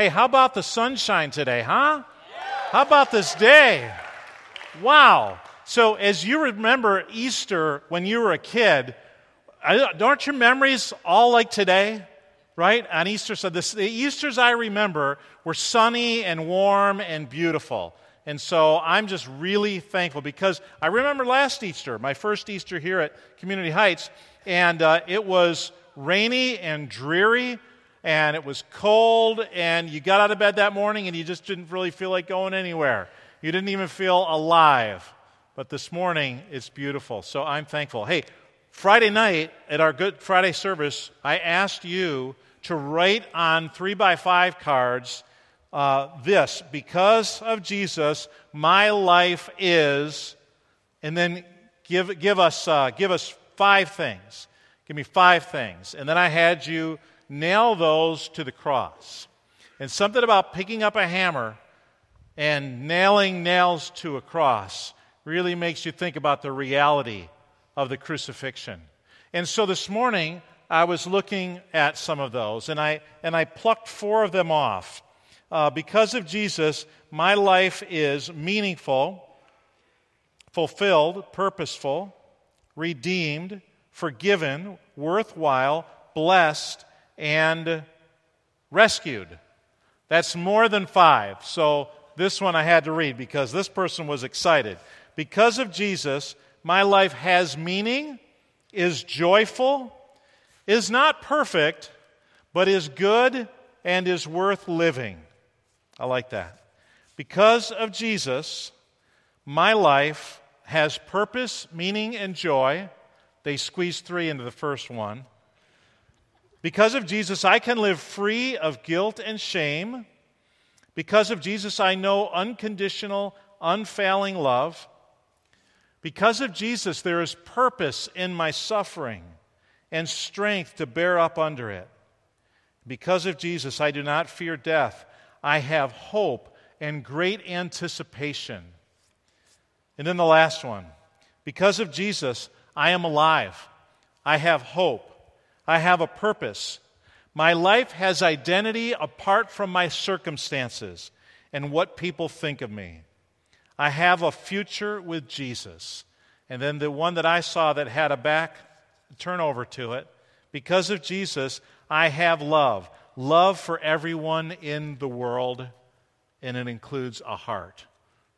Hey, how about the sunshine today, huh? How about this day? Wow. So, as you remember Easter when you were a kid, aren't your memories all like today? Right? On Easter, so this, the Easters I remember were sunny and warm and beautiful. And so I'm just really thankful because I remember last Easter, my first Easter here at Community Heights, and uh, it was rainy and dreary and it was cold, and you got out of bed that morning and you just didn't really feel like going anywhere. You didn't even feel alive. But this morning, it's beautiful. So I'm thankful. Hey, Friday night at our Good Friday service, I asked you to write on three by five cards uh, this because of Jesus, my life is, and then give, give, us, uh, give us five things. Give me five things. And then I had you nail those to the cross. And something about picking up a hammer and nailing nails to a cross really makes you think about the reality of the crucifixion. And so this morning, I was looking at some of those, and I, and I plucked four of them off. Uh, because of Jesus, my life is meaningful, fulfilled, purposeful, redeemed, forgiven, worthwhile, blessed, and rescued. That's more than five. So this one I had to read because this person was excited. Because of Jesus, my life has meaning, is joyful, is not perfect, but is good and is worth living. I like that. Because of Jesus, my life has purpose, meaning, and joy. They squeeze three into the first one. Because of Jesus, I can live free of guilt and shame. Because of Jesus, I know unconditional, unfailing love. Because of Jesus, there is purpose in my suffering and strength to bear up under it. Because of Jesus, I do not fear death. I have hope and great anticipation. And then the last one because of Jesus, I am alive. I have hope. I have a purpose. My life has identity apart from my circumstances and what people think of me. I have a future with Jesus. And then the one that I saw that had a back turnover to it, because of Jesus, I have love. Love for everyone in the world, and it includes a heart.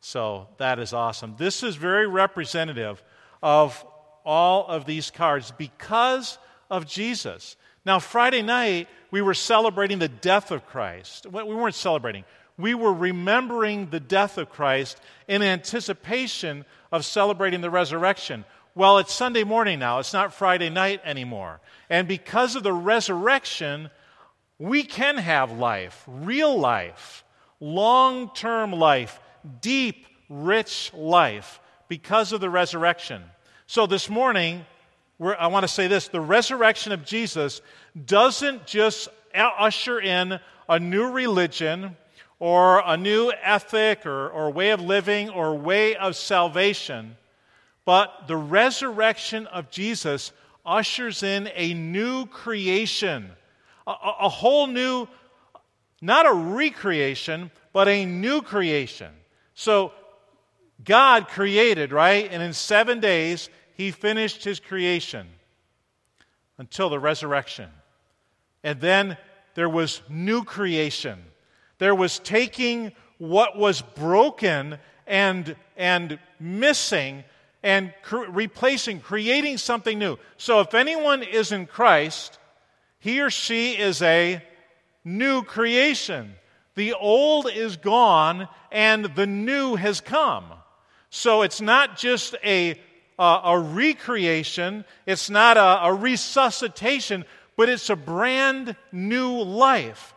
So that is awesome. This is very representative of all of these cards because of Jesus. Now, Friday night, we were celebrating the death of Christ. We weren't celebrating, we were remembering the death of Christ in anticipation of celebrating the resurrection. Well, it's Sunday morning now, it's not Friday night anymore. And because of the resurrection, we can have life, real life, long term life, deep, rich life because of the resurrection. So this morning, I want to say this the resurrection of Jesus doesn't just usher in a new religion or a new ethic or, or way of living or way of salvation, but the resurrection of Jesus ushers in a new creation, a, a whole new, not a recreation, but a new creation. So God created, right? And in seven days, he finished his creation until the resurrection. And then there was new creation. There was taking what was broken and, and missing and cr- replacing, creating something new. So if anyone is in Christ, he or she is a new creation. The old is gone and the new has come. So it's not just a a, a recreation, it's not a, a resuscitation, but it's a brand new life.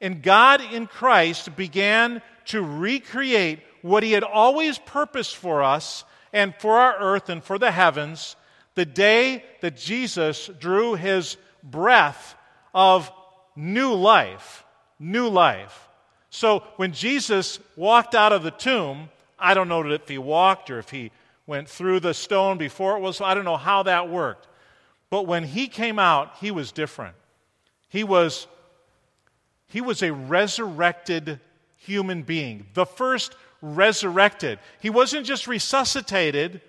And God in Christ began to recreate what He had always purposed for us and for our earth and for the heavens the day that Jesus drew His breath of new life. New life. So when Jesus walked out of the tomb, I don't know if he walked or if he went through the stone before it was, I don't know how that worked. But when he came out, he was different. He was He was a resurrected human being, the first resurrected. He wasn't just resuscitated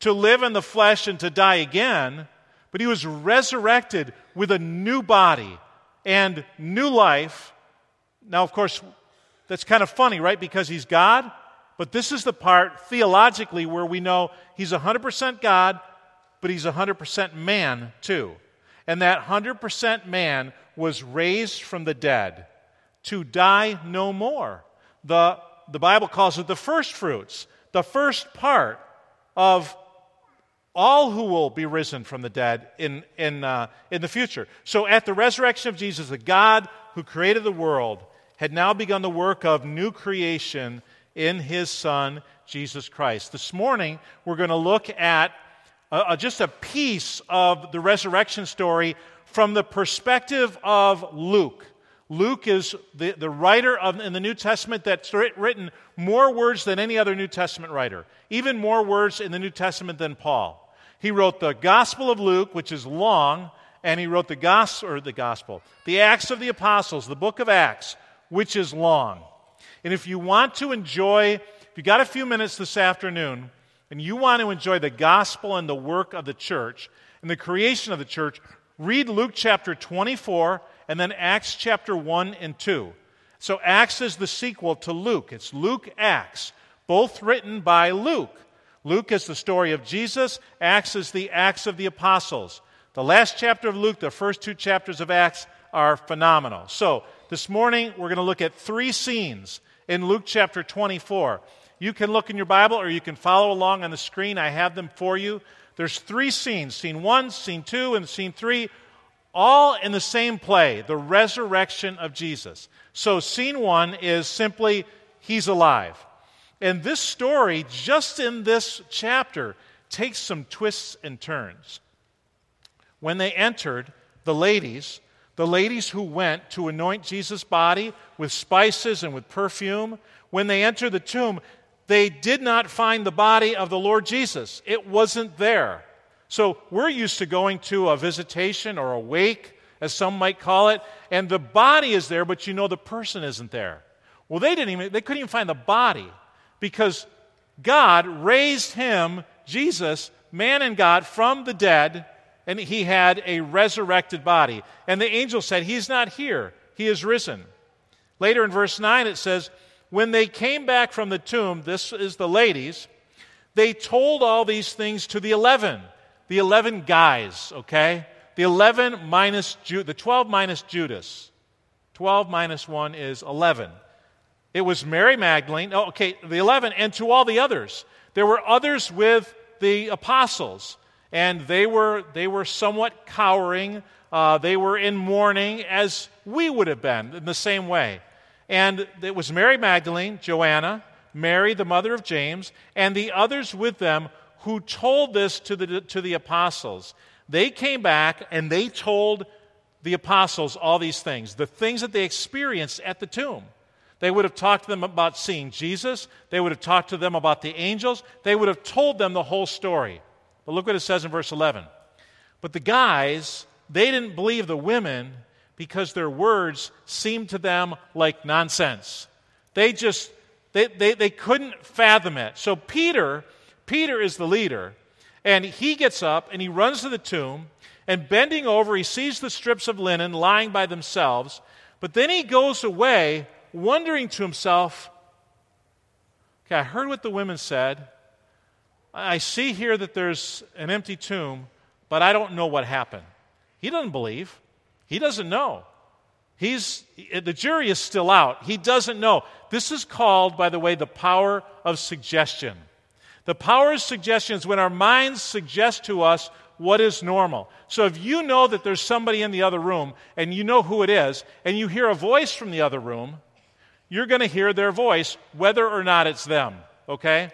to live in the flesh and to die again, but he was resurrected with a new body and new life. Now, of course, that's kind of funny, right? Because he's God, but this is the part theologically where we know he's 100% God, but he's 100% man too. And that 100% man was raised from the dead to die no more. The, the Bible calls it the first fruits, the first part of all who will be risen from the dead in, in, uh, in the future. So at the resurrection of Jesus, the God who created the world had now begun the work of new creation in his Son, Jesus Christ. This morning, we're going to look at just a piece of the resurrection story from the perspective of Luke. Luke is the, the writer of, in the New Testament that's written more words than any other New Testament writer, even more words in the New Testament than Paul. He wrote the Gospel of Luke, which is long, and he wrote the Gospel, or the Gospel, the Acts of the Apostles, the book of Acts, which is long. And if you want to enjoy, if you got a few minutes this afternoon, and you want to enjoy the gospel and the work of the church and the creation of the church, read Luke chapter 24 and then Acts chapter 1 and 2. So Acts is the sequel to Luke. It's Luke Acts, both written by Luke. Luke is the story of Jesus, Acts is the Acts of the Apostles. The last chapter of Luke, the first two chapters of Acts are phenomenal. So, this morning we're going to look at three scenes in Luke chapter 24. You can look in your Bible or you can follow along on the screen. I have them for you. There's three scenes scene one, scene two, and scene three, all in the same play the resurrection of Jesus. So, scene one is simply, He's alive. And this story, just in this chapter, takes some twists and turns. When they entered, the ladies, the ladies who went to anoint Jesus' body with spices and with perfume, when they entered the tomb, they did not find the body of the Lord Jesus. It wasn't there. So we're used to going to a visitation or a wake, as some might call it, and the body is there, but you know the person isn't there. Well, they didn't even they couldn't even find the body because God raised him, Jesus, man and God, from the dead, and he had a resurrected body. And the angel said, He's not here, he is risen. Later in verse 9, it says, When they came back from the tomb, this is the ladies, they told all these things to the 11, the 11 guys, okay? The 11 minus Ju- the 12 minus Judas. 12 minus 1 is 11. It was Mary Magdalene, oh, okay, the 11, and to all the others. There were others with the apostles, and they were, they were somewhat cowering. Uh, they were in mourning, as we would have been in the same way. And it was Mary Magdalene, Joanna, Mary, the mother of James, and the others with them who told this to the, to the apostles. They came back and they told the apostles all these things, the things that they experienced at the tomb. They would have talked to them about seeing Jesus. They would have talked to them about the angels. They would have told them the whole story. But look what it says in verse 11. But the guys, they didn't believe the women because their words seemed to them like nonsense. They just, they, they, they couldn't fathom it. So Peter, Peter is the leader, and he gets up and he runs to the tomb, and bending over, he sees the strips of linen lying by themselves. But then he goes away wondering to himself, okay, I heard what the women said. I see here that there's an empty tomb, but I don't know what happened. He doesn't believe. He doesn't know. He's, the jury is still out. He doesn't know. This is called, by the way, the power of suggestion. The power of suggestion is when our minds suggest to us what is normal. So if you know that there's somebody in the other room and you know who it is, and you hear a voice from the other room, you're going to hear their voice whether or not it's them, okay?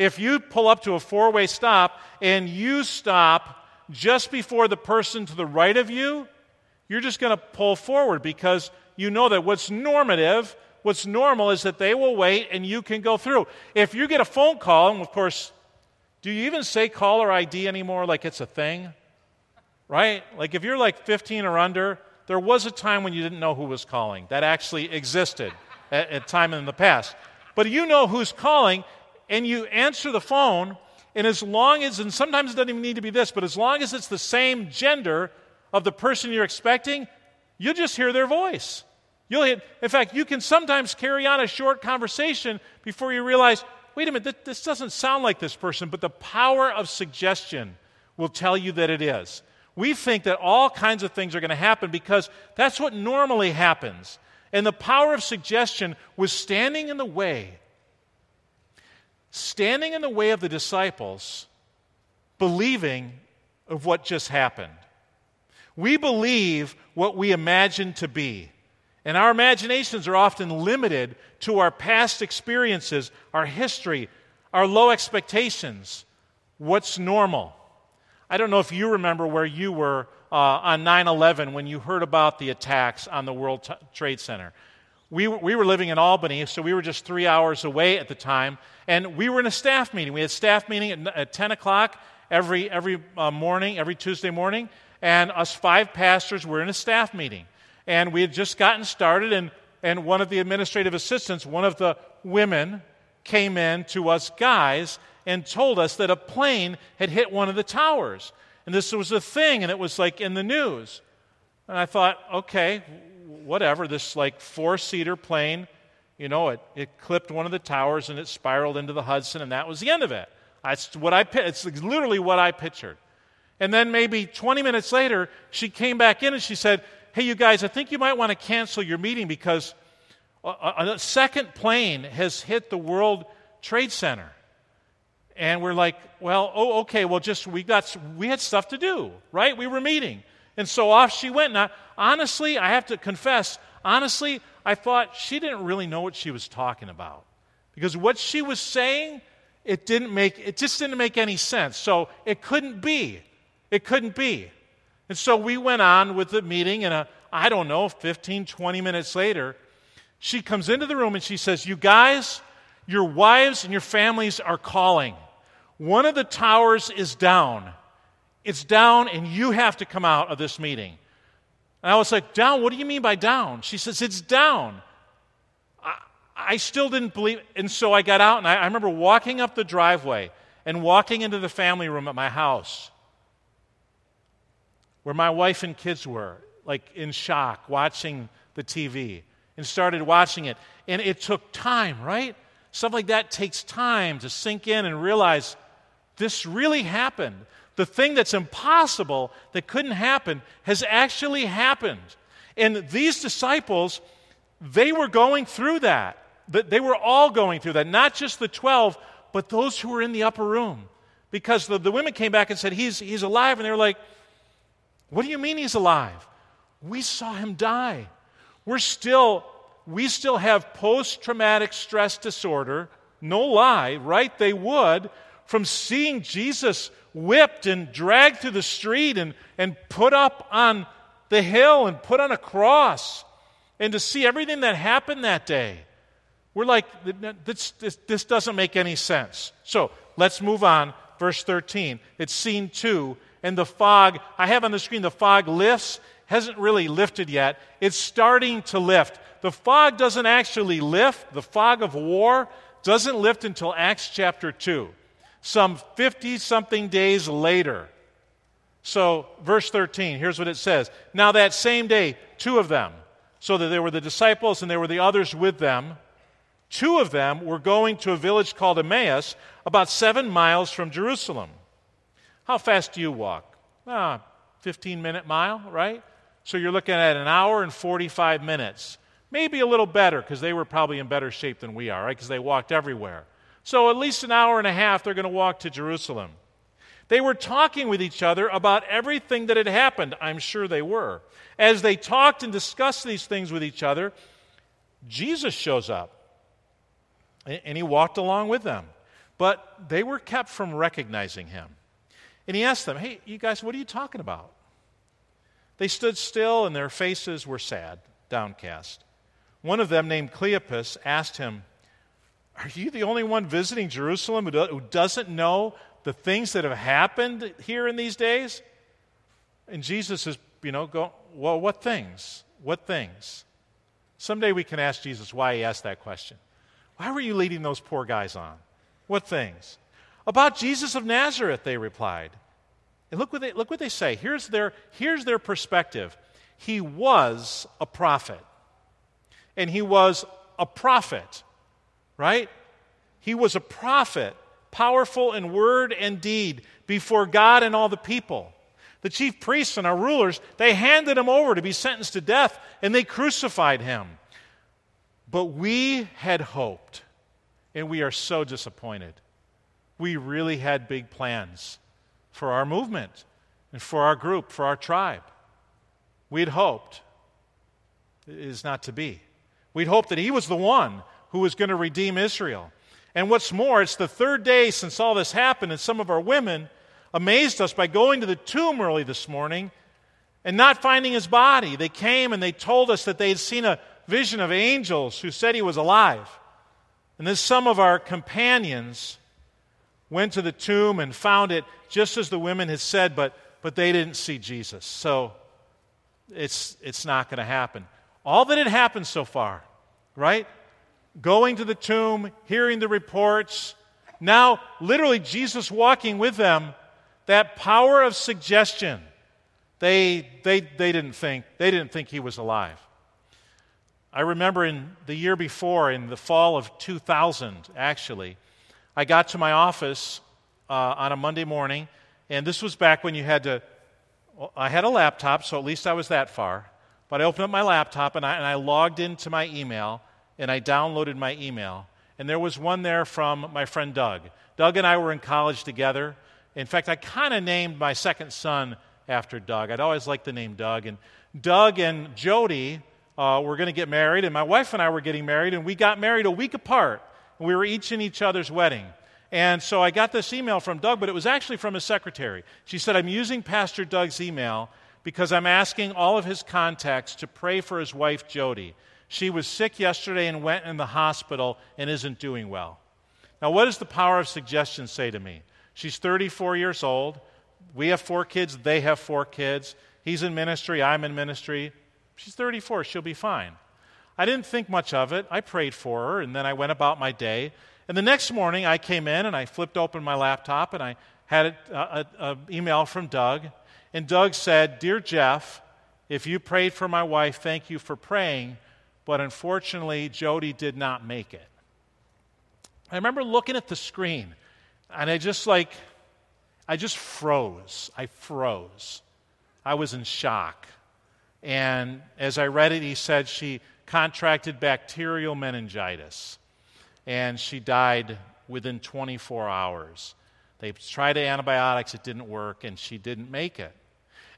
If you pull up to a four way stop and you stop just before the person to the right of you, you're just going to pull forward because you know that what's normative, what's normal is that they will wait and you can go through. If you get a phone call, and of course, do you even say caller ID anymore like it's a thing? Right? Like if you're like 15 or under, there was a time when you didn't know who was calling. That actually existed at, at time in the past. But you know who's calling, and you answer the phone, and as long as, and sometimes it doesn't even need to be this, but as long as it's the same gender of the person you're expecting, you'll just hear their voice. You'll hit, in fact, you can sometimes carry on a short conversation before you realize, wait a minute, this doesn't sound like this person, but the power of suggestion will tell you that it is. We think that all kinds of things are going to happen because that's what normally happens. And the power of suggestion was standing in the way, standing in the way of the disciples, believing of what just happened. We believe what we imagine to be. And our imaginations are often limited to our past experiences, our history, our low expectations, what's normal. I don't know if you remember where you were uh, on 9 11 when you heard about the attacks on the World Trade Center. We, we were living in Albany, so we were just three hours away at the time, and we were in a staff meeting. We had staff meeting at, at 10 o'clock every, every uh, morning, every Tuesday morning, and us five pastors were in a staff meeting. And we had just gotten started, and, and one of the administrative assistants, one of the women, came in to us guys and told us that a plane had hit one of the towers. And this was a thing, and it was like in the news. And I thought, okay, whatever, this like four seater plane, you know, it, it clipped one of the towers and it spiraled into the Hudson, and that was the end of it. That's what I, it's literally what I pictured. And then maybe 20 minutes later, she came back in and she said, Hey, you guys, I think you might want to cancel your meeting because a, a second plane has hit the World Trade Center. And we're like, well, oh, okay, well, just we got we had stuff to do, right? We were meeting. And so off she went. Now, honestly, I have to confess, honestly, I thought she didn't really know what she was talking about. Because what she was saying, it didn't make it just didn't make any sense. So it couldn't be. It couldn't be. And so we went on with the meeting, and uh, I don't know, 15, 20 minutes later, she comes into the room and she says, You guys, your wives and your families are calling. One of the towers is down. It's down, and you have to come out of this meeting. And I was like, Down? What do you mean by down? She says, It's down. I, I still didn't believe. And so I got out, and I, I remember walking up the driveway and walking into the family room at my house where my wife and kids were, like in shock, watching the TV, and started watching it. And it took time, right? Stuff like that takes time to sink in and realize this really happened. The thing that's impossible, that couldn't happen, has actually happened. And these disciples, they were going through that. They were all going through that, not just the 12, but those who were in the upper room. Because the, the women came back and said, he's, he's alive. And they were like, What do you mean he's alive? We saw him die. We're still, we still have post traumatic stress disorder. No lie, right? They would from seeing Jesus whipped and dragged through the street and, and put up on the hill and put on a cross and to see everything that happened that day. We're like, this, this, this doesn't make any sense. So let's move on. Verse 13. It's scene two. And the fog, I have on the screen, the fog lifts, hasn't really lifted yet. It's starting to lift. The fog doesn't actually lift, the fog of war doesn't lift until Acts chapter 2 some 50 something days later. So, verse 13, here's what it says. Now, that same day, two of them, so that there were the disciples and there were the others with them, two of them were going to a village called Emmaus, about seven miles from Jerusalem. How fast do you walk? Ah, 15 minute mile, right? So you're looking at an hour and 45 minutes. Maybe a little better because they were probably in better shape than we are, right? Because they walked everywhere. So, at least an hour and a half, they're going to walk to Jerusalem. They were talking with each other about everything that had happened. I'm sure they were. As they talked and discussed these things with each other, Jesus shows up. And he walked along with them. But they were kept from recognizing him. And he asked them, Hey, you guys, what are you talking about? They stood still, and their faces were sad, downcast. One of them, named Cleopas, asked him, are you the only one visiting Jerusalem who, do, who doesn't know the things that have happened here in these days? And Jesus is you know, go, well, what things? What things? Someday we can ask Jesus why he asked that question. Why were you leading those poor guys on? What things? About Jesus of Nazareth, they replied. And look what they, look what they say. Here's their, here's their perspective. He was a prophet. And he was a prophet, right? He was a prophet, powerful in word and deed before God and all the people. The chief priests and our rulers, they handed him over to be sentenced to death and they crucified him. But we had hoped, and we are so disappointed. We really had big plans for our movement and for our group, for our tribe. We'd hoped. It is not to be. We'd hoped that he was the one who was going to redeem Israel. And what's more, it's the third day since all this happened, and some of our women amazed us by going to the tomb early this morning and not finding his body. They came and they told us that they had seen a vision of angels who said he was alive. And then some of our companions went to the tomb and found it just as the women had said, but, but they didn't see Jesus. So it's, it's not going to happen. All that had happened so far, right? Going to the tomb, hearing the reports, now literally Jesus walking with them that power of suggestion. They, they, they, didn't think, they didn't think he was alive. I remember in the year before, in the fall of 2000, actually, I got to my office uh, on a Monday morning, and this was back when you had to. I had a laptop, so at least I was that far. But I opened up my laptop and I, and I logged into my email and I downloaded my email. And there was one there from my friend Doug. Doug and I were in college together. In fact, I kind of named my second son after Doug. I'd always liked the name Doug. And Doug and Jody uh, were going to get married, and my wife and I were getting married, and we got married a week apart. And we were each in each other's wedding. And so I got this email from Doug, but it was actually from his secretary. She said, I'm using Pastor Doug's email because I'm asking all of his contacts to pray for his wife, Jody. She was sick yesterday and went in the hospital and isn't doing well. Now, what does the power of suggestion say to me? She's 34 years old. We have four kids, they have four kids. He's in ministry, I'm in ministry. She's 34, she'll be fine. I didn't think much of it. I prayed for her, and then I went about my day. And the next morning, I came in and I flipped open my laptop and I had uh, uh, an email from Doug. And Doug said, Dear Jeff, if you prayed for my wife, thank you for praying, but unfortunately, Jody did not make it. I remember looking at the screen and I just like, I just froze. I froze. I was in shock. And as I read it, he said she contracted bacterial meningitis and she died within 24 hours. They tried antibiotics, it didn't work, and she didn't make it.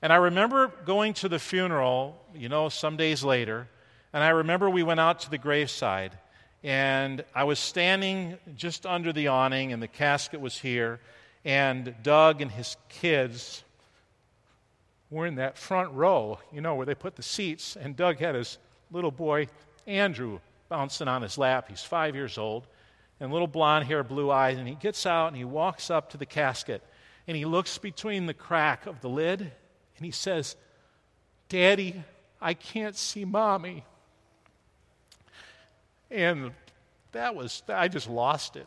And I remember going to the funeral, you know, some days later, and I remember we went out to the graveside, and I was standing just under the awning, and the casket was here, and Doug and his kids were in that front row, you know, where they put the seats, and Doug had his little boy, Andrew, bouncing on his lap. He's five years old, and little blonde hair, blue eyes, and he gets out and he walks up to the casket, and he looks between the crack of the lid, and he says, Daddy, I can't see mommy. And that was, I just lost it.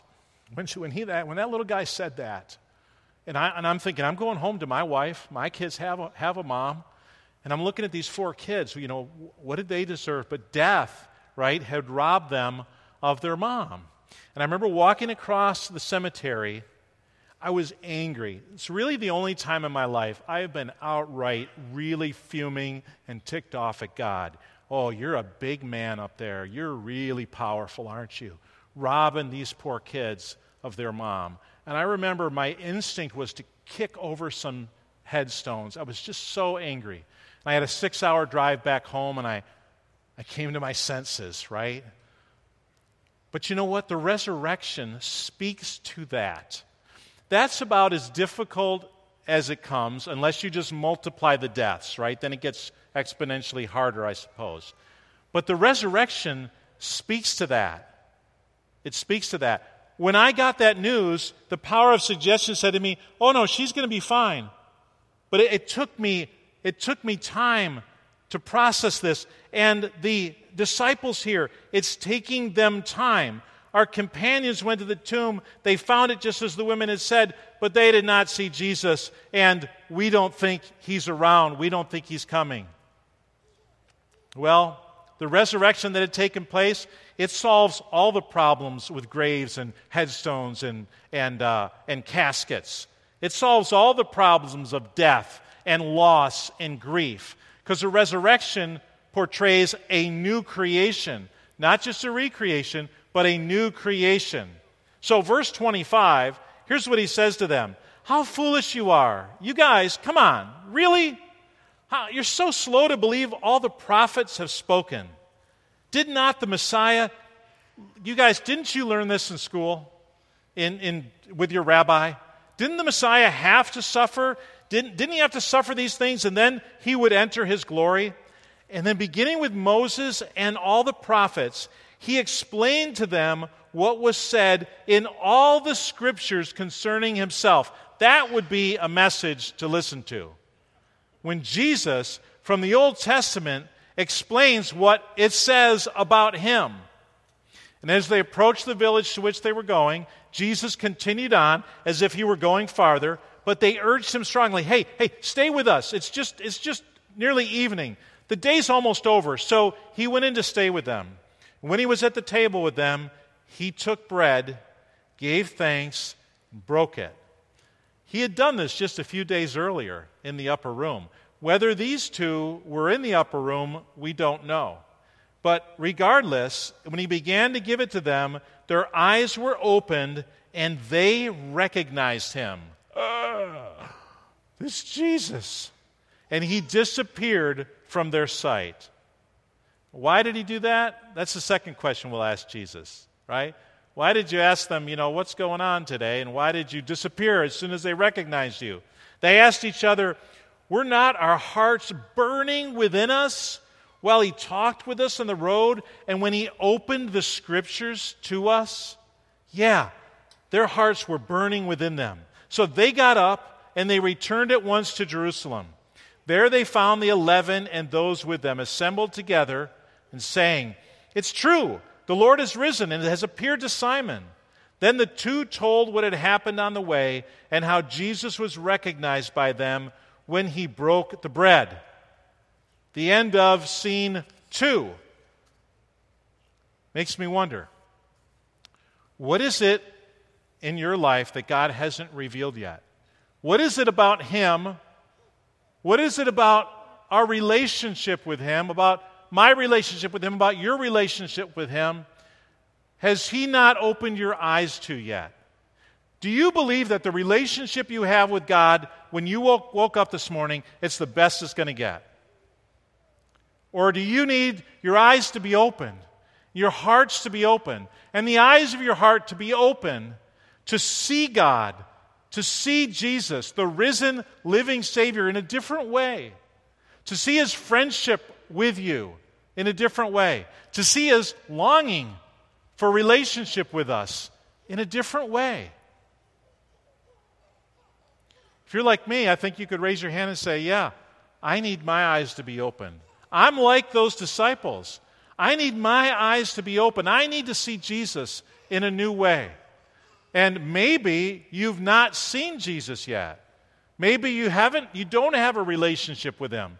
When, she, when, he, that, when that little guy said that, and, I, and I'm thinking, I'm going home to my wife. My kids have a, have a mom. And I'm looking at these four kids. You know, what did they deserve? But death, right, had robbed them of their mom. And I remember walking across the cemetery. I was angry. It's really the only time in my life I have been outright really fuming and ticked off at God. Oh, you're a big man up there. You're really powerful, aren't you? Robbing these poor kids of their mom. And I remember my instinct was to kick over some headstones. I was just so angry. And I had a six hour drive back home and I, I came to my senses, right? But you know what? The resurrection speaks to that. That's about as difficult as it comes, unless you just multiply the deaths, right? Then it gets exponentially harder, I suppose. But the resurrection speaks to that. It speaks to that when I got that news, the power of suggestion said to me, Oh no, she's going to be fine. But it, it, took me, It took me time to process this. And the disciples here, it's taking them time. Our companions went to the tomb. They found it just as the women had said, but they did not see Jesus. And we don't think he's around. We don't think he's coming. Well, the resurrection that had taken place, it solves all the problems with graves and headstones and, and, uh, and caskets. It solves all the problems of death and loss and grief. Because the resurrection portrays a new creation, not just a recreation, but a new creation. So, verse 25, here's what he says to them How foolish you are. You guys, come on, really? How, you're so slow to believe all the prophets have spoken. Did not the Messiah, you guys, didn't you learn this in school in, in, with your rabbi? Didn't the Messiah have to suffer? Didn't, didn't he have to suffer these things and then he would enter his glory? And then, beginning with Moses and all the prophets, he explained to them what was said in all the scriptures concerning himself. That would be a message to listen to. When Jesus, from the Old Testament, explains what it says about him. And as they approached the village to which they were going, Jesus continued on as if he were going farther, but they urged him strongly, "Hey, hey, stay with us. It's just it's just nearly evening. The day's almost over." So he went in to stay with them. When he was at the table with them, he took bread, gave thanks, and broke it. He had done this just a few days earlier in the upper room. Whether these two were in the upper room, we don't know. But regardless, when he began to give it to them, their eyes were opened and they recognized him. Uh, this Jesus. And he disappeared from their sight. Why did he do that? That's the second question we'll ask Jesus, right? Why did you ask them, you know, what's going on today? And why did you disappear as soon as they recognized you? They asked each other, were not our hearts burning within us while he talked with us on the road and when he opened the scriptures to us? Yeah, their hearts were burning within them. So they got up and they returned at once to Jerusalem. There they found the eleven and those with them assembled together and saying, It's true, the Lord has risen and has appeared to Simon. Then the two told what had happened on the way and how Jesus was recognized by them when he broke the bread. The end of scene two makes me wonder what is it in your life that God hasn't revealed yet? What is it about Him? What is it about our relationship with Him, about my relationship with Him, about your relationship with Him? Has He not opened your eyes to yet? Do you believe that the relationship you have with God when you woke, woke up this morning, it's the best it's going to get? Or do you need your eyes to be open, your hearts to be open, and the eyes of your heart to be open to see God, to see Jesus, the risen, living Savior, in a different way, to see His friendship with you in a different way, to see His longing for relationship with us in a different way? If you're like me, I think you could raise your hand and say, Yeah, I need my eyes to be open. I'm like those disciples. I need my eyes to be open. I need to see Jesus in a new way. And maybe you've not seen Jesus yet. Maybe you haven't you don't have a relationship with him.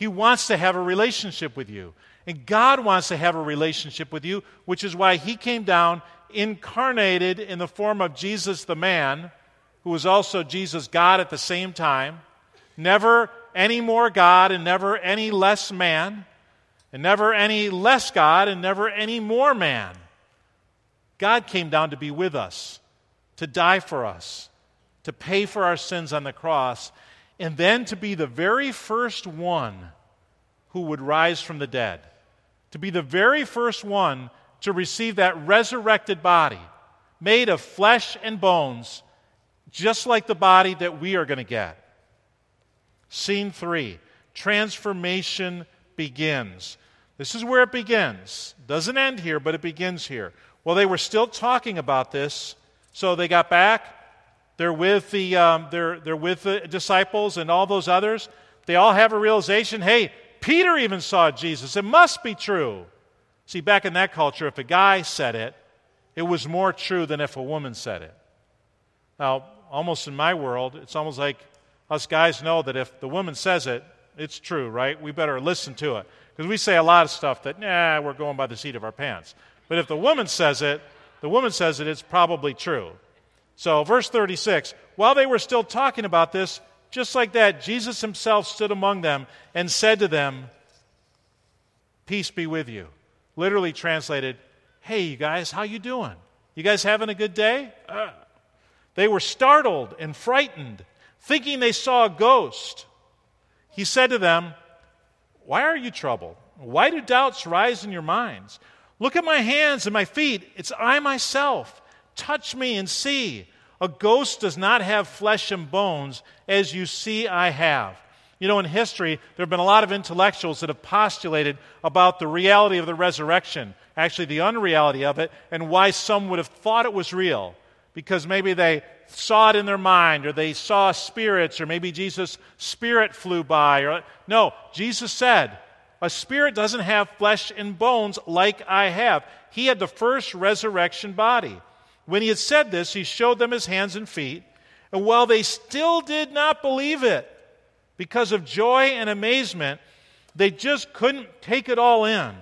He wants to have a relationship with you. And God wants to have a relationship with you, which is why he came down incarnated in the form of Jesus the man who was also Jesus God at the same time, never any more God and never any less man, and never any less God and never any more man. God came down to be with us, to die for us, to pay for our sins on the cross, and then to be the very first one who would rise from the dead, to be the very first one to receive that resurrected body made of flesh and bones just like the body that we are going to get. Scene three transformation begins. This is where it begins. Doesn't end here, but it begins here. Well, they were still talking about this, so they got back. They're with the, um, they're, they're with the disciples and all those others. they all have a realization hey, Peter even saw Jesus. It must be true. See, back in that culture, if a guy said it, it was more true than if a woman said it. Now, almost in my world, it's almost like us guys know that if the woman says it, it's true, right? We better listen to it. Because we say a lot of stuff that, nah, we're going by the seat of our pants. But if the woman says it, the woman says it, it's probably true. So, verse 36 while they were still talking about this, just like that, Jesus himself stood among them and said to them, Peace be with you. Literally translated, Hey, you guys, how you doing? You guys having a good day? Uh. They were startled and frightened, thinking they saw a ghost. He said to them, Why are you troubled? Why do doubts rise in your minds? Look at my hands and my feet. It's I myself. Touch me and see. A ghost does not have flesh and bones, as you see I have. You know, in history, there have been a lot of intellectuals that have postulated about the reality of the resurrection, actually, the unreality of it, and why some would have thought it was real. Because maybe they saw it in their mind, or they saw spirits, or maybe Jesus' spirit flew by. Or, no, Jesus said, A spirit doesn't have flesh and bones like I have. He had the first resurrection body. When he had said this, he showed them his hands and feet. And while they still did not believe it, because of joy and amazement, they just couldn't take it all in.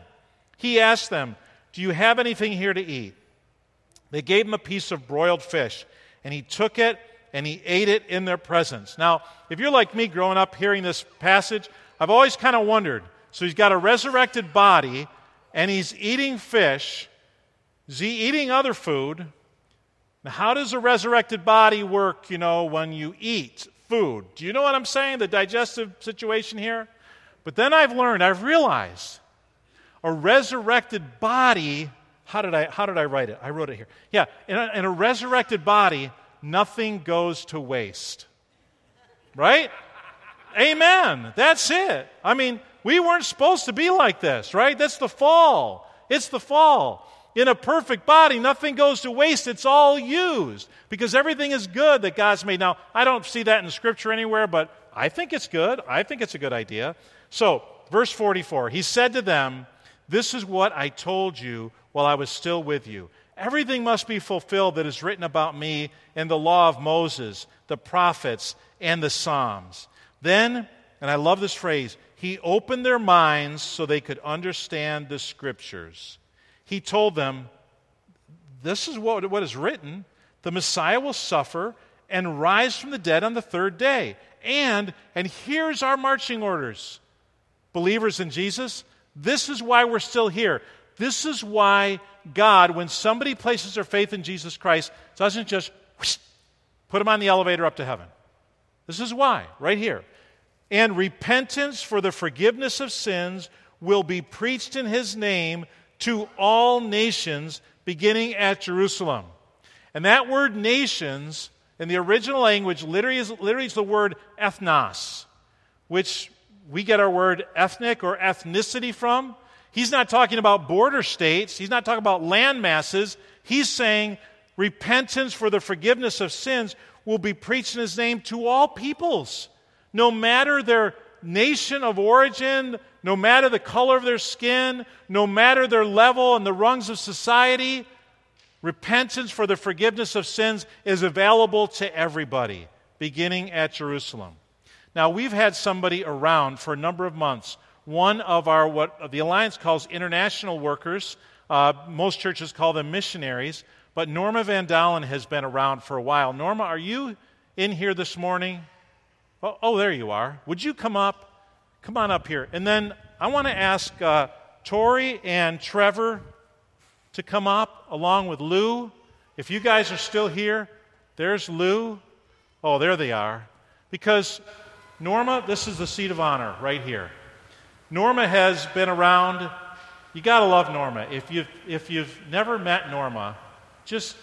He asked them, Do you have anything here to eat? They gave him a piece of broiled fish, and he took it and he ate it in their presence. Now, if you're like me growing up hearing this passage, I've always kind of wondered. So he's got a resurrected body, and he's eating fish. Is he eating other food? Now, how does a resurrected body work, you know, when you eat food? Do you know what I'm saying? The digestive situation here? But then I've learned, I've realized a resurrected body. How did I, how did I write it? I wrote it here. Yeah, in a, in a resurrected body, nothing goes to waste. Right? Amen. That's it. I mean, we weren't supposed to be like this, right? That's the fall. It's the fall in a perfect body, nothing goes to waste. It's all used because everything is good that God's made. Now, I don't see that in scripture anywhere, but I think it's good. I think it's a good idea. So, verse 44 He said to them, This is what I told you while I was still with you. Everything must be fulfilled that is written about me in the law of Moses, the prophets, and the Psalms. Then, and I love this phrase, he opened their minds so they could understand the scriptures he told them, This is what, what is written the Messiah will suffer and rise from the dead on the third day. And, and here's our marching orders believers in Jesus, this is why we're still here. This is why God, when somebody places their faith in Jesus Christ, doesn't just whoosh, put them on the elevator up to heaven. This is why, right here. And repentance for the forgiveness of sins will be preached in his name to all nations, beginning at Jerusalem. And that word nations in the original language literally is, literally is the word ethnos, which we get our word ethnic or ethnicity from. He's not talking about border states, he's not talking about land masses. He's saying repentance for the forgiveness of sins will be preached in his name to all peoples, no matter their nation of origin, no matter the color of their skin, no matter their level and the rungs of society, repentance for the forgiveness of sins is available to everybody, beginning at Jerusalem. Now, we've had somebody around for a number of months, one of our, what the Alliance calls international workers. Uh, most churches call them missionaries, but Norma Van Dalen has been around for a while. Norma, are you in here this morning? Oh, oh there you are. Would you come up? Come on up here. And then I want to ask uh, Tori and Trevor to come up along with Lou. If you guys are still here, there's Lou. Oh, there they are. Because Norma, this is the seat of honor right here. Norma has been around. You got to love Norma. If you've, if you've never met Norma, just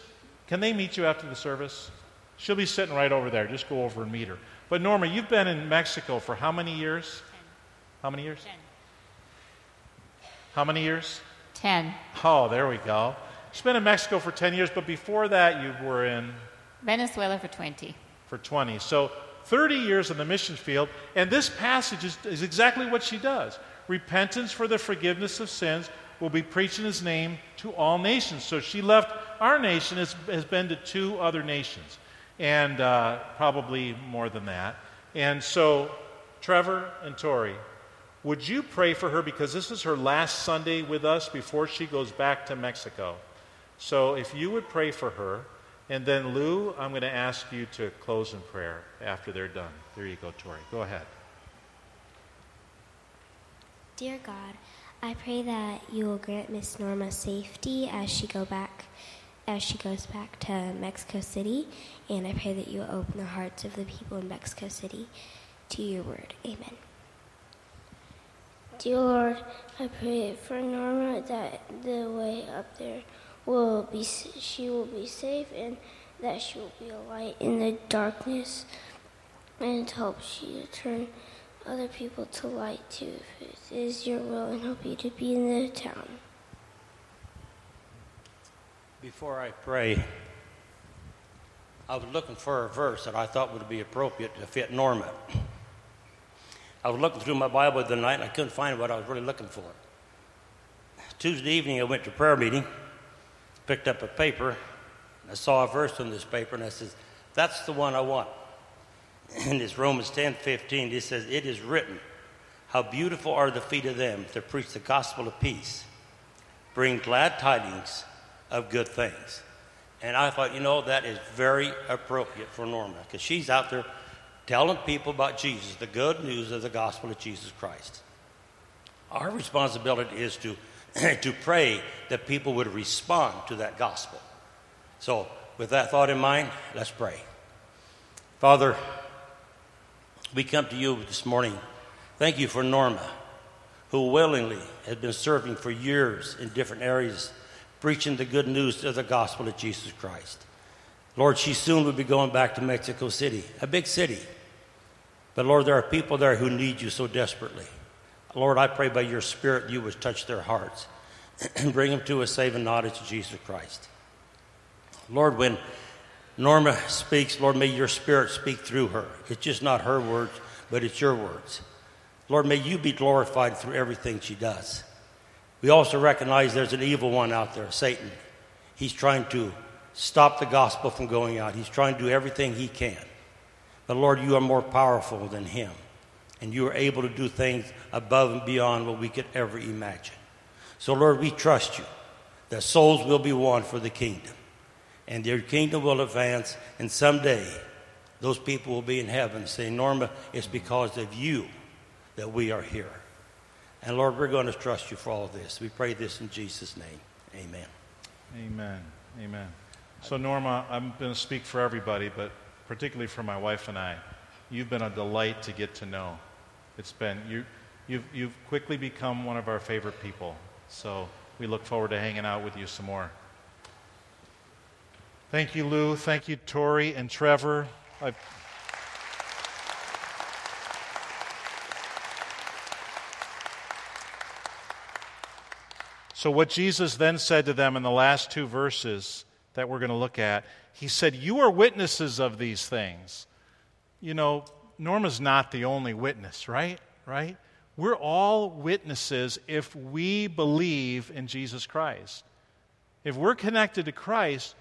can they meet you after the service? She'll be sitting right over there. Just go over and meet her. But Norma, you've been in Mexico for how many years? How many years? Ten. How many years? Ten. Oh, there we go. You've been in Mexico for 10 years, but before that, you were in? Venezuela for 20. For 20. So 30 years in the mission field, and this passage is, is exactly what she does. Repentance for the forgiveness of sins will be preached in his name to all nations. So she left our nation, has, has been to two other nations, and uh, probably more than that. And so, Trevor and Tori, would you pray for her because this is her last Sunday with us before she goes back to Mexico? So, if you would pray for her, and then Lou, I'm going to ask you to close in prayer after they're done. There you go, Tori. Go ahead. Dear God, I pray that you will grant Miss Norma safety as she go back as she goes back to Mexico City, and I pray that you open the hearts of the people in Mexico City to your word. Amen. Dear Lord, I pray for Norma that the way up there will be she will be safe and that she will be a light in the darkness and help she to turn other people to light too if it is your will and help you to be in the town. Before I pray, I was looking for a verse that I thought would be appropriate to fit Norma. I was looking through my Bible the night and I couldn't find what I was really looking for. Tuesday evening, I went to prayer meeting, picked up a paper, and I saw a verse in this paper, and I said, That's the one I want. And it's Romans 10 15. It says, It is written, How beautiful are the feet of them that preach the gospel of peace, bring glad tidings of good things. And I thought, you know, that is very appropriate for Norma because she's out there telling people about Jesus, the good news of the gospel of Jesus Christ. Our responsibility is to, to pray that people would respond to that gospel. So, with that thought in mind, let's pray. Father, we come to you this morning. Thank you for Norma, who willingly has been serving for years in different areas, preaching the good news of the gospel of Jesus Christ. Lord, she soon will be going back to Mexico City, a big city. But Lord, there are people there who need you so desperately. Lord, I pray by your Spirit you would touch their hearts and bring them to a saving knowledge of Jesus Christ. Lord, when Norma speaks, Lord, may your spirit speak through her. It's just not her words, but it's your words. Lord, may you be glorified through everything she does. We also recognize there's an evil one out there, Satan. He's trying to stop the gospel from going out, he's trying to do everything he can. But Lord, you are more powerful than him, and you are able to do things above and beyond what we could ever imagine. So, Lord, we trust you that souls will be won for the kingdom and your kingdom will advance. And someday, those people will be in heaven saying, Norma, it's because of you that we are here. And Lord, we're going to trust you for all of this. We pray this in Jesus' name. Amen. Amen. Amen. So, Norma, I'm going to speak for everybody, but particularly for my wife and I. You've been a delight to get to know. It's been, you, you've, you've quickly become one of our favorite people. So, we look forward to hanging out with you some more. Thank you, Lou. Thank you, Tori and Trevor. I've... So, what Jesus then said to them in the last two verses that we're going to look at, he said, You are witnesses of these things. You know, Norma's not the only witness, right? Right? We're all witnesses if we believe in Jesus Christ. If we're connected to Christ,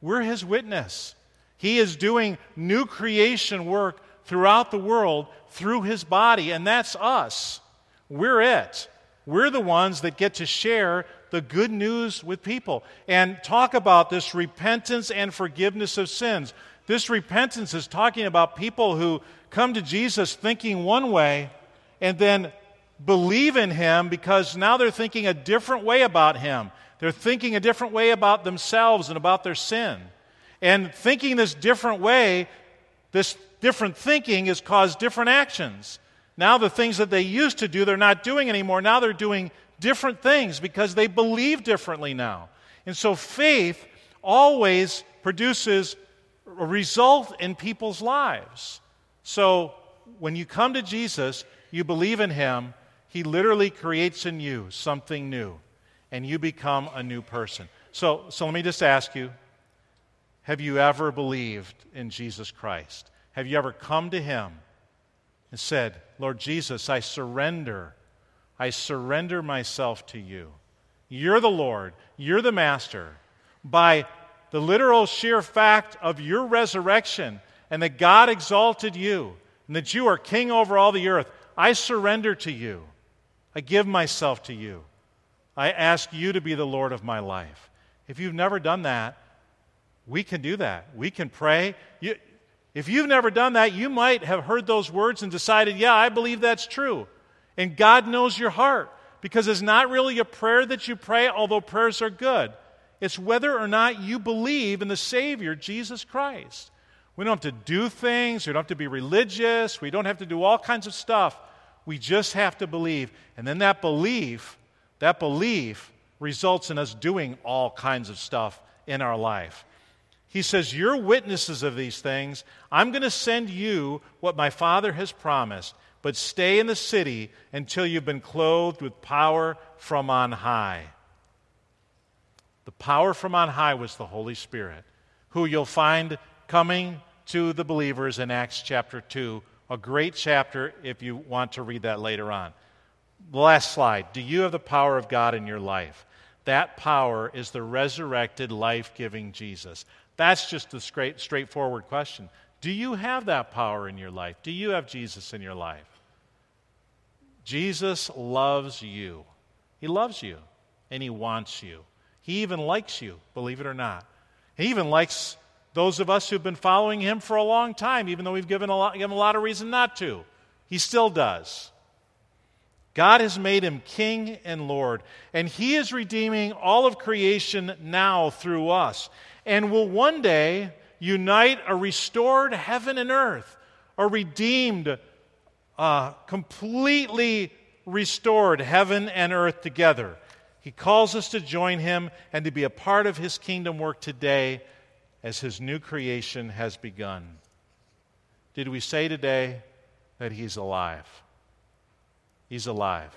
we're his witness. He is doing new creation work throughout the world through his body, and that's us. We're it. We're the ones that get to share the good news with people and talk about this repentance and forgiveness of sins. This repentance is talking about people who come to Jesus thinking one way and then believe in him because now they're thinking a different way about him. They're thinking a different way about themselves and about their sin. And thinking this different way, this different thinking has caused different actions. Now, the things that they used to do, they're not doing anymore. Now they're doing different things because they believe differently now. And so faith always produces a result in people's lives. So when you come to Jesus, you believe in Him, He literally creates in you something new and you become a new person. So, so let me just ask you have you ever believed in Jesus Christ? Have you ever come to Him and said, Lord Jesus, I surrender. I surrender myself to you. You're the Lord, you're the Master. By the literal sheer fact of your resurrection and that God exalted you and that you are king over all the earth, I surrender to you. I give myself to you. I ask you to be the Lord of my life. If you've never done that, we can do that. We can pray. You, if you've never done that, you might have heard those words and decided, yeah, I believe that's true. And God knows your heart because it's not really a prayer that you pray, although prayers are good. It's whether or not you believe in the Savior, Jesus Christ. We don't have to do things, we don't have to be religious, we don't have to do all kinds of stuff. We just have to believe. And then that belief, that belief results in us doing all kinds of stuff in our life. He says, You're witnesses of these things. I'm going to send you what my Father has promised, but stay in the city until you've been clothed with power from on high. The power from on high was the Holy Spirit, who you'll find coming to the believers in Acts chapter 2, a great chapter if you want to read that later on. Last slide. Do you have the power of God in your life? That power is the resurrected, life giving Jesus. That's just a straight, straightforward question. Do you have that power in your life? Do you have Jesus in your life? Jesus loves you. He loves you, and He wants you. He even likes you, believe it or not. He even likes those of us who've been following Him for a long time, even though we've given, a lot, given a lot of reason not to. He still does. God has made him king and Lord, and he is redeeming all of creation now through us and will one day unite a restored heaven and earth, a redeemed, uh, completely restored heaven and earth together. He calls us to join him and to be a part of his kingdom work today as his new creation has begun. Did we say today that he's alive? He's alive.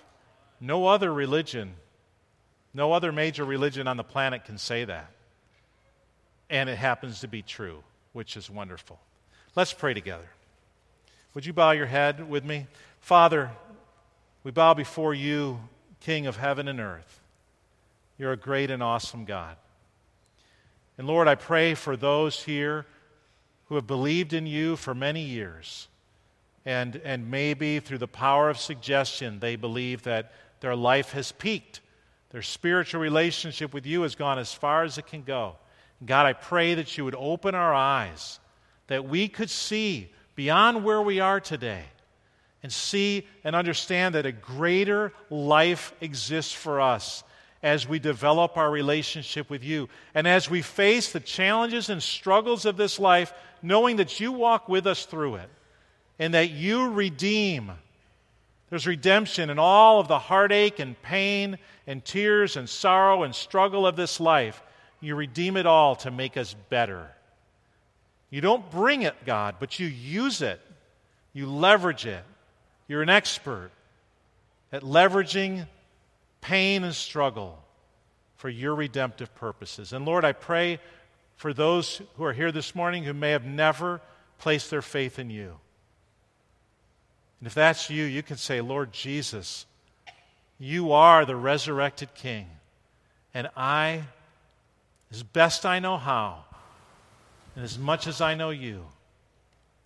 No other religion, no other major religion on the planet can say that and it happens to be true, which is wonderful. Let's pray together. Would you bow your head with me? Father, we bow before you, King of heaven and earth. You're a great and awesome God. And Lord, I pray for those here who have believed in you for many years. And, and maybe through the power of suggestion, they believe that their life has peaked. Their spiritual relationship with you has gone as far as it can go. God, I pray that you would open our eyes, that we could see beyond where we are today and see and understand that a greater life exists for us as we develop our relationship with you. And as we face the challenges and struggles of this life, knowing that you walk with us through it and that you redeem. There's redemption in all of the heartache and pain and tears and sorrow and struggle of this life. You redeem it all to make us better. You don't bring it, God, but you use it. You leverage it. You're an expert at leveraging pain and struggle for your redemptive purposes. And Lord, I pray for those who are here this morning who may have never placed their faith in you. And if that's you, you can say, Lord Jesus, you are the resurrected King, and I as best I know how, and as much as I know you,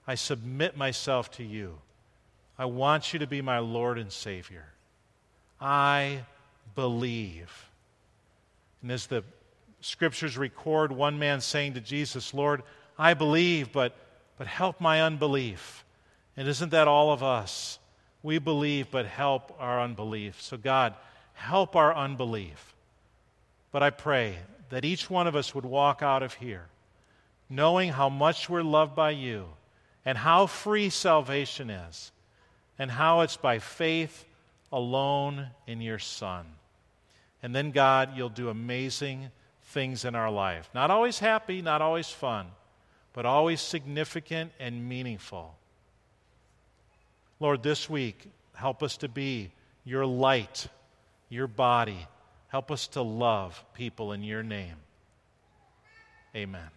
I submit myself to you. I want you to be my Lord and Savior. I believe. And as the scriptures record, one man saying to Jesus, Lord, I believe, but, but help my unbelief. And isn't that all of us? We believe, but help our unbelief. So, God, help our unbelief. But I pray that each one of us would walk out of here knowing how much we're loved by you and how free salvation is and how it's by faith alone in your Son. And then, God, you'll do amazing things in our life. Not always happy, not always fun, but always significant and meaningful. Lord, this week, help us to be your light, your body Help us to love people in your name. Amen.